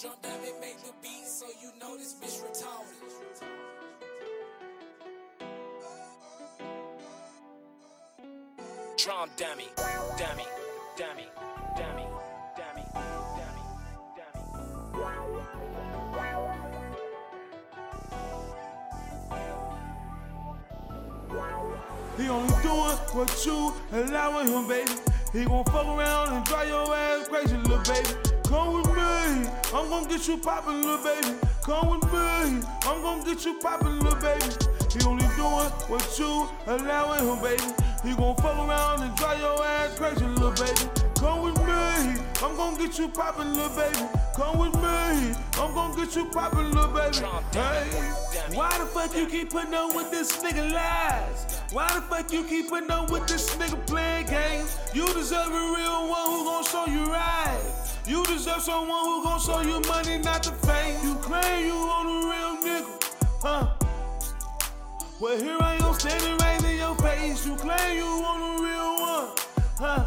Drunk Diamond made the beat, so you know this bitch retarded. Drum dummy, dummy, dummy, dummy, dummy, dummy, dummy. He only doing what you allowing him, baby. He gon' fuck around and drive your ass crazy, little baby. Come with me, I'm gonna get you poppin', little baby. Come with me, I'm gonna get you poppin', little baby. He only doing what you allowing him, baby. He gon' fuck around and drive your ass crazy, little baby. Come with me, I'm gonna get you poppin', little baby. Come with me, I'm gonna get you poppin', little baby. Hey, why the fuck you keep putting up with this nigga lies? Why the fuck you keep putting up with this nigga playing games? You deserve a real one who gon' show you right. You deserve someone who gon' show you money, not the fame. You claim you on a real nigga, huh? Well, here I am standing right in your face. You claim you on a real one, huh?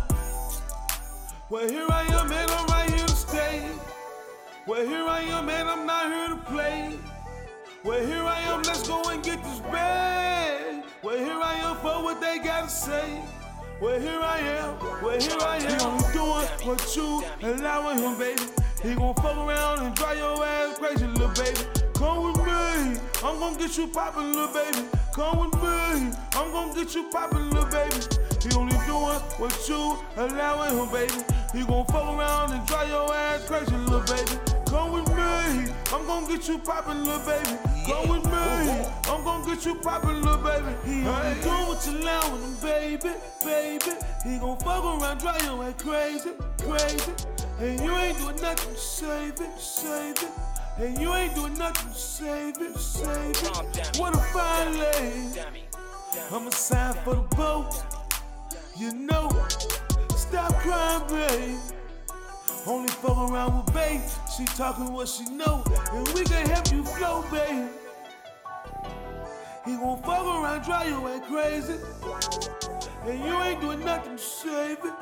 Well, here I am and I'm right here to stay. Well, here I am and I'm not here to play. Well, here I am, let's go and get this bag. Well, here I am for what they gotta say. Well, here I am, well, here I am. Only doing what you allowing him, baby. He gon' fuck around and drive your ass crazy, little baby. Come with me, I'm gon' get you poppin', little baby. Come with me, I'm gon' get you poppin', little baby. He only doing what you allowing him, baby. He gon' fuck around and drive your ass crazy, little baby. Come with me, I'm gon' get you poppin', little baby. Come with me, I'm gon' get you poppin', little baby. He only doing you allowing him, baby, baby. He gon' fuck around, drive your ass crazy, crazy. And you ain't doing nothing to save it, save it. And you ain't doing nothing to save it, save it. What a fine lady. I'ma sign for the boat. You know, stop crying, babe. Only fuck around with babe. She talking what she know, and we can help you flow, babe. He gon' fuck around, drive you way crazy. And you ain't doing nothing to save it.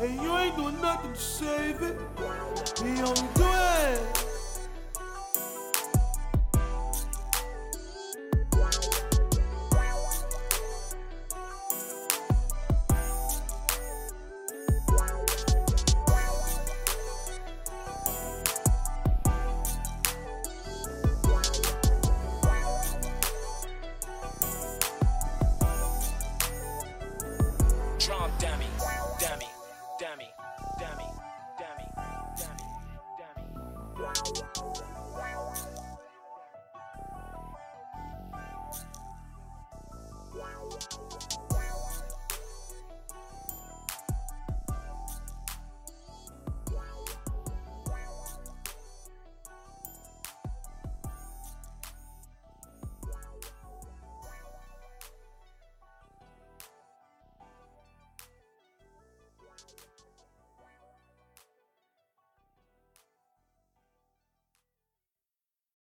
And you ain't doing nothing to save it. He only do it.